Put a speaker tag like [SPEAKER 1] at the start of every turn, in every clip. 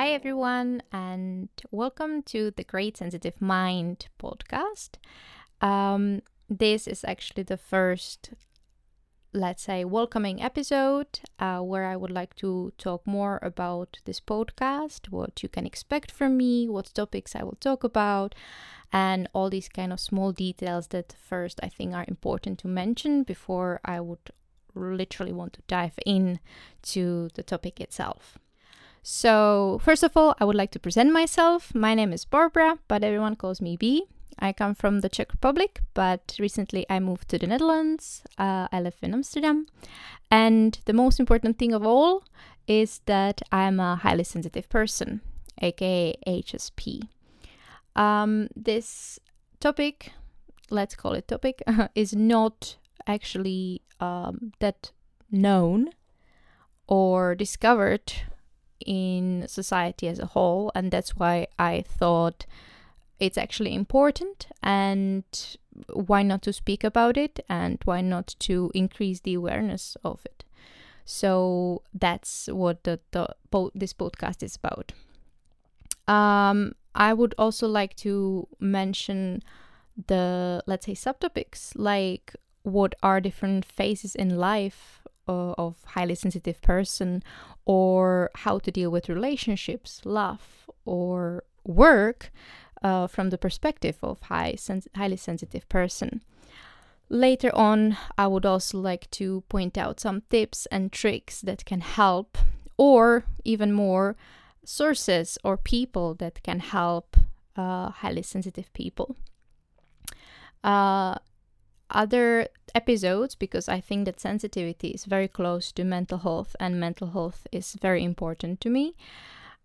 [SPEAKER 1] Hi, everyone, and welcome to the Great Sensitive Mind podcast. Um, this is actually the first, let's say, welcoming episode uh, where I would like to talk more about this podcast, what you can expect from me, what topics I will talk about, and all these kind of small details that first I think are important to mention before I would literally want to dive in to the topic itself. So, first of all, I would like to present myself. My name is Barbara, but everyone calls me B. I come from the Czech Republic, but recently I moved to the Netherlands. Uh, I live in Amsterdam. And the most important thing of all is that I'm a highly sensitive person, aka HSP. Um, this topic, let's call it topic, is not actually um, that known or discovered in society as a whole, and that's why I thought it's actually important and why not to speak about it and why not to increase the awareness of it. So that's what the, the this podcast is about. Um, I would also like to mention the let's say subtopics like what are different phases in life uh, of highly sensitive person or how to deal with relationships love or work uh, from the perspective of high sens- highly sensitive person. Later on i would also like to point out some tips and tricks that can help or even more sources or people that can help uh, highly sensitive people. Uh, other episodes because I think that sensitivity is very close to mental health and mental health is very important to me.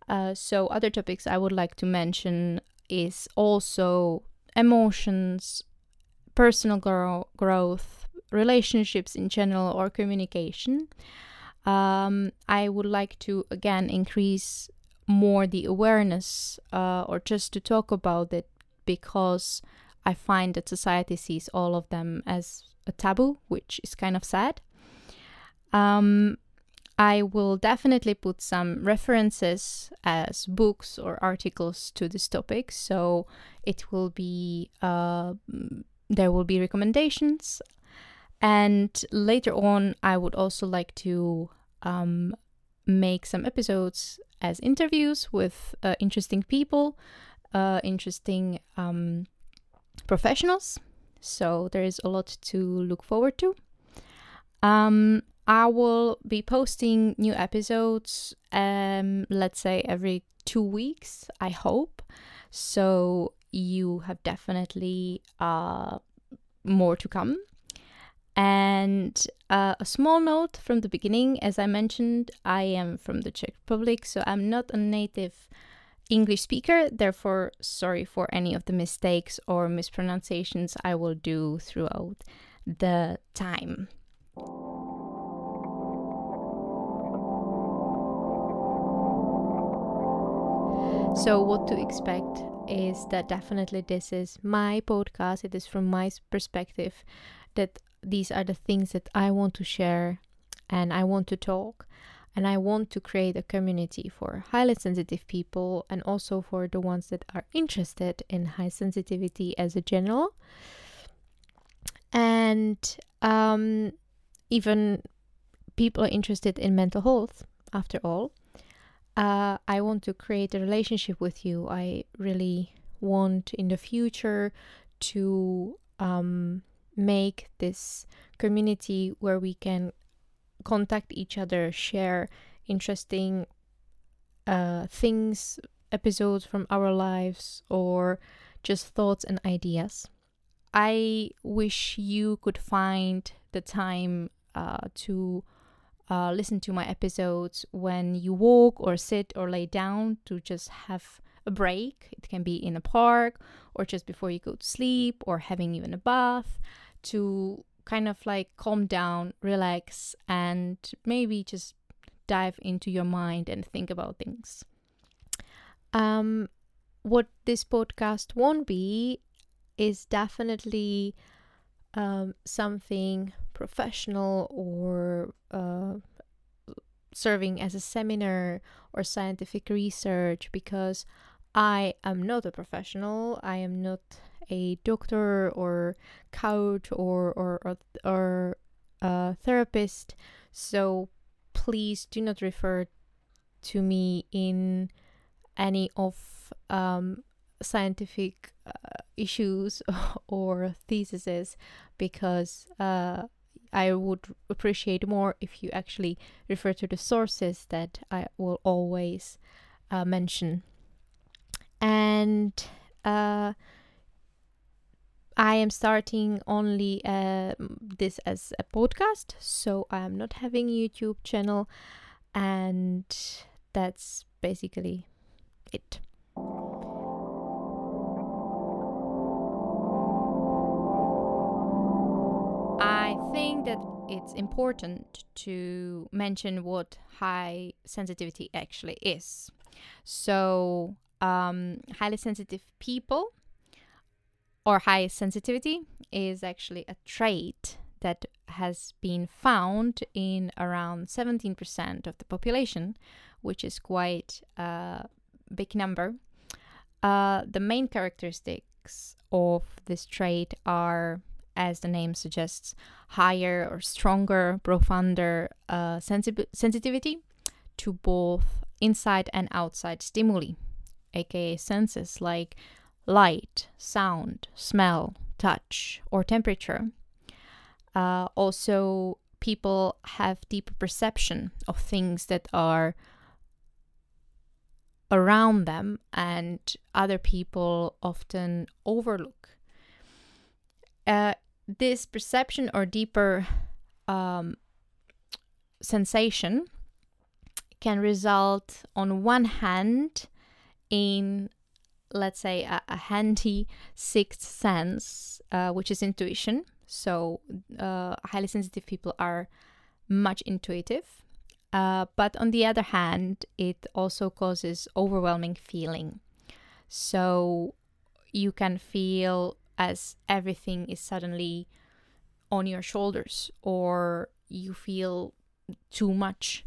[SPEAKER 1] Uh, so, other topics I would like to mention is also emotions, personal grow- growth, relationships in general, or communication. Um, I would like to again increase more the awareness uh, or just to talk about it because I find that society sees all of them as a taboo, which is kind of sad. Um, I will definitely put some references as books or articles to this topic, so it will be uh, there will be recommendations, and later on I would also like to um, make some episodes as interviews with uh, interesting people, uh, interesting um, professionals. So there is a lot to look forward to. Um, I will be posting new episodes, um, let's say every two weeks, I hope. So you have definitely uh, more to come. And uh, a small note from the beginning as I mentioned, I am from the Czech Republic, so I'm not a native English speaker, therefore, sorry for any of the mistakes or mispronunciations I will do throughout the time. So, what to expect is that definitely this is my podcast, it is from my perspective that these are the things that I want to share and I want to talk and I want to create a community for highly sensitive people and also for the ones that are interested in high sensitivity as a general. And um, even people are interested in mental health, after all. Uh, I want to create a relationship with you. I really want in the future to um, make this community where we can contact each other, share interesting uh, things, episodes from our lives, or just thoughts and ideas. I wish you could find the time uh, to uh, listen to my episodes when you walk or sit or lay down to just have a break. It can be in a park or just before you go to sleep or having even a bath to kind of like calm down, relax, and maybe just dive into your mind and think about things. Um, what this podcast won't be is definitely um, something professional or uh, serving as a seminar or scientific research because I am not a professional. I am not a doctor or coach or or or, or a therapist. So please do not refer to me in any of um, scientific uh, issues or theses because uh, I would appreciate more if you actually refer to the sources that I will always uh, mention. And uh, I am starting only uh, this as a podcast, so I am not having YouTube channel, and that's basically it. I think that it's important to mention what high sensitivity actually is. So, um, highly sensitive people or high sensitivity is actually a trait that has been found in around 17% of the population, which is quite a big number. Uh, the main characteristics of this trait are, as the name suggests, higher or stronger, profounder uh, sensi- sensitivity to both inside and outside stimuli, aka senses like light, sound, smell, touch, or temperature. Uh, also, people have deeper perception of things that are around them and other people often overlook. Uh, this perception or deeper um, sensation can result, on one hand, in let's say a, a handy sixth sense, uh, which is intuition. So uh, highly sensitive people are much intuitive. Uh, but on the other hand, it also causes overwhelming feeling. So you can feel as everything is suddenly on your shoulders, or you feel too much,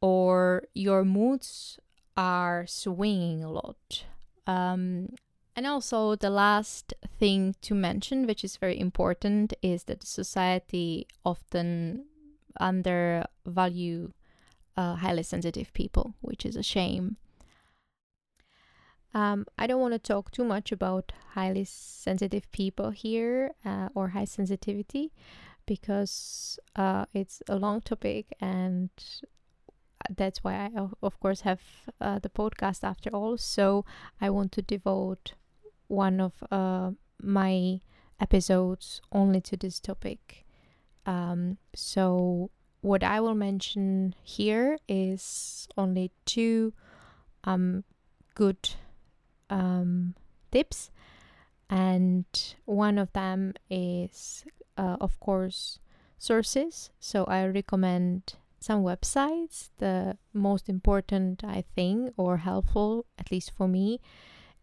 [SPEAKER 1] or your moods are swinging a lot. Um, and also, the last thing to mention, which is very important, is that society often undervalue uh, highly sensitive people, which is a shame. Um, I don't want to talk too much about highly sensitive people here uh, or high sensitivity because uh, it's a long topic and that's why I, of course, have uh, the podcast after all. So I want to devote one of uh, my episodes only to this topic. Um, so what I will mention here is only two um, good um, tips, and one of them is, uh, of course, sources. So I recommend some websites. The most important, I think, or helpful, at least for me,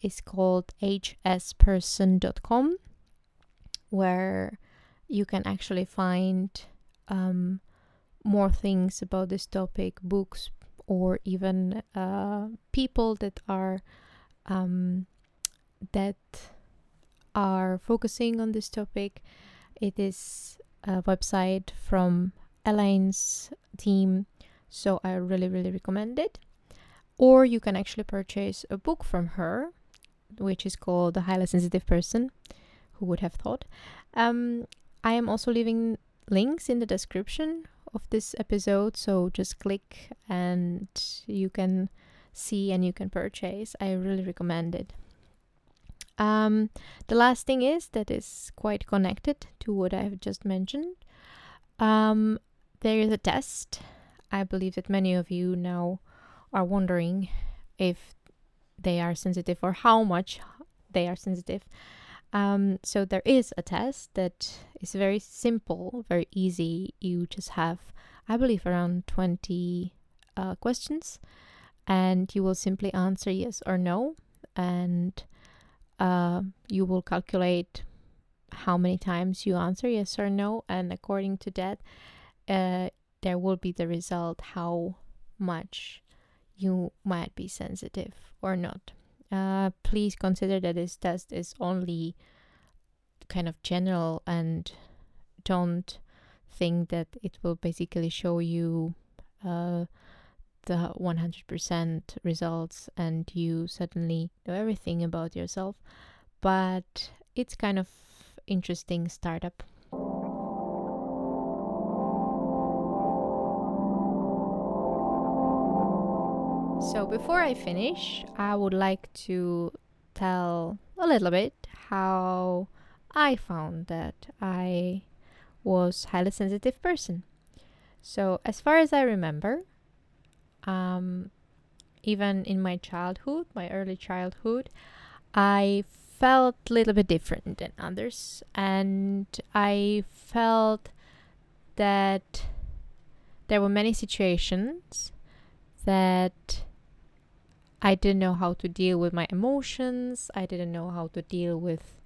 [SPEAKER 1] is called hsperson.com, where you can actually find um, more things about this topic, books, or even uh, people that are um, that are focusing on this topic. It is a website from Elaine's team. So I really, really recommend it. Or you can actually purchase a book from her, which is called The Highly Sensitive Person. Who would have thought? Um, I am also leaving links in the description of this episode, so just click and you can see and you can purchase. I really recommend it. Um, the last thing is that is quite connected to what I've just mentioned. Um, there is a test. I believe that many of you now are wondering if they are sensitive or how much they are sensitive. Um, so there is a test that is very simple, very easy. You just have, I believe, around 20 uh, questions, and you will simply answer yes or no, and uh, you will calculate how many times you answer yes or no, and according to that, uh, there will be the result how much you might be sensitive or not. Uh, please consider that this test is only kind of general and don't think that it will basically show you uh, the 100% results and you suddenly know everything about yourself. But it's kind of interesting startup. So before I finish, I would like to tell a little bit how I found that I was highly sensitive person. So as far as I remember, um, even in my childhood, my early childhood, I felt a little bit different than others, and I felt that there were many situations that I didn't know how to deal with my emotions. I didn't know how to deal with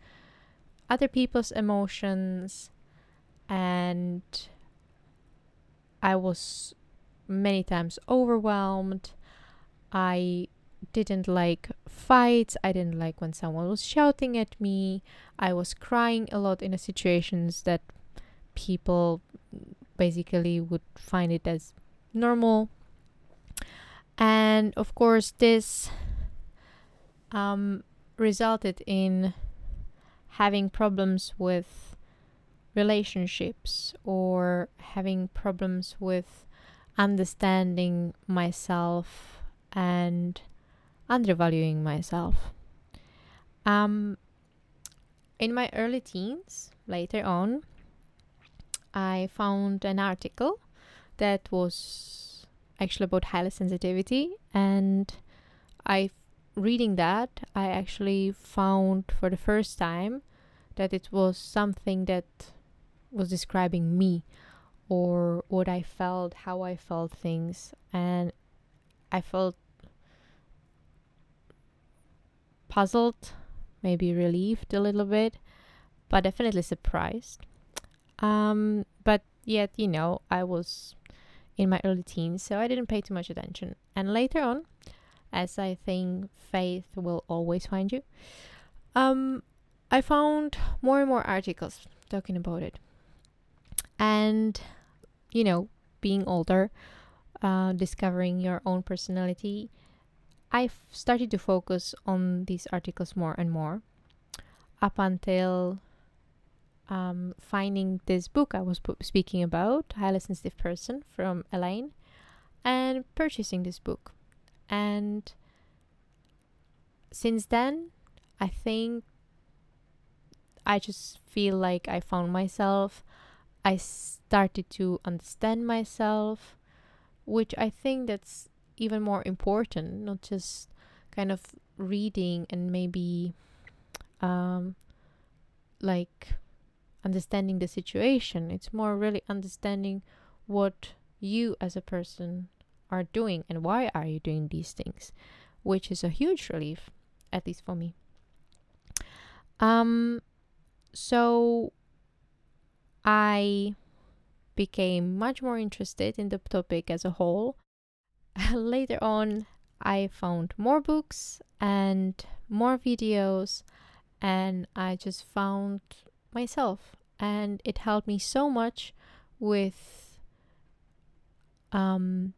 [SPEAKER 1] other people's emotions. And I was many times overwhelmed. I didn't like fights. I didn't like when someone was shouting at me. I was crying a lot in the situations that people basically would find it as normal and of course this um, resulted in having problems with relationships or having problems with understanding myself and undervaluing myself. Um, in my early teens, later on, I found an article that was actually about sensitivity and I reading that I actually found for the first time that it was something that was describing me or what I felt, how I felt things and I felt puzzled, maybe relieved a little bit, but definitely surprised. Um, but yet, you know, I was in my early teens, so I didn't pay too much attention. And later on, as I think faith will always find you, um, I found more and more articles talking about it. And, you know, being older, uh, discovering your own personality, I started to focus on these articles more and more up until um, finding this book I was speaking about, Highly Sensitive Person from Elaine, and purchasing this book. And since then, I think I just feel like I found myself. I started to understand myself, which I think that's even more important, not just kind of reading and maybe um, like understanding the situation. It's more really understanding what you as a person are doing and why are you doing these things, which is a huge relief, at least for me. Um, so I became much more interested in the topic as a whole. Later on, I found more books and more videos, and I just found myself and it helped me so much with um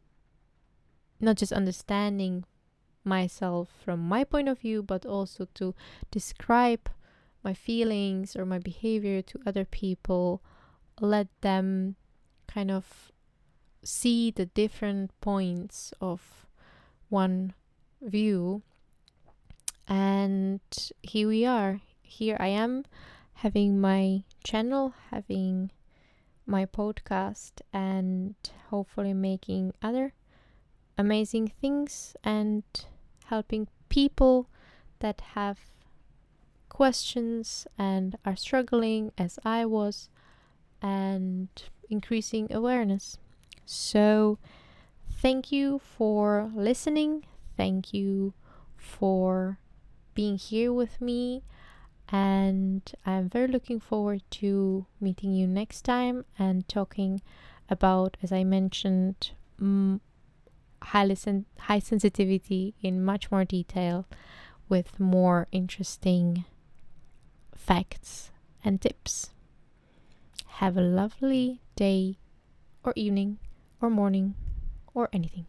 [SPEAKER 1] not just understanding myself from my point of view but also to describe my feelings or my behavior to other people let them kind of see the different points of one view. And here we are. Here i am having my channel, having my podcast, and hopefully making other amazing things and helping people that have questions and are struggling as I was and increasing awareness. So, thank you for listening. Thank you for being here with me and I'm very looking forward to meeting you next time and talking about, as I mentioned, highly sen- high sensitivity in much more detail with more interesting facts and tips. Have a lovely day or evening or morning or anything.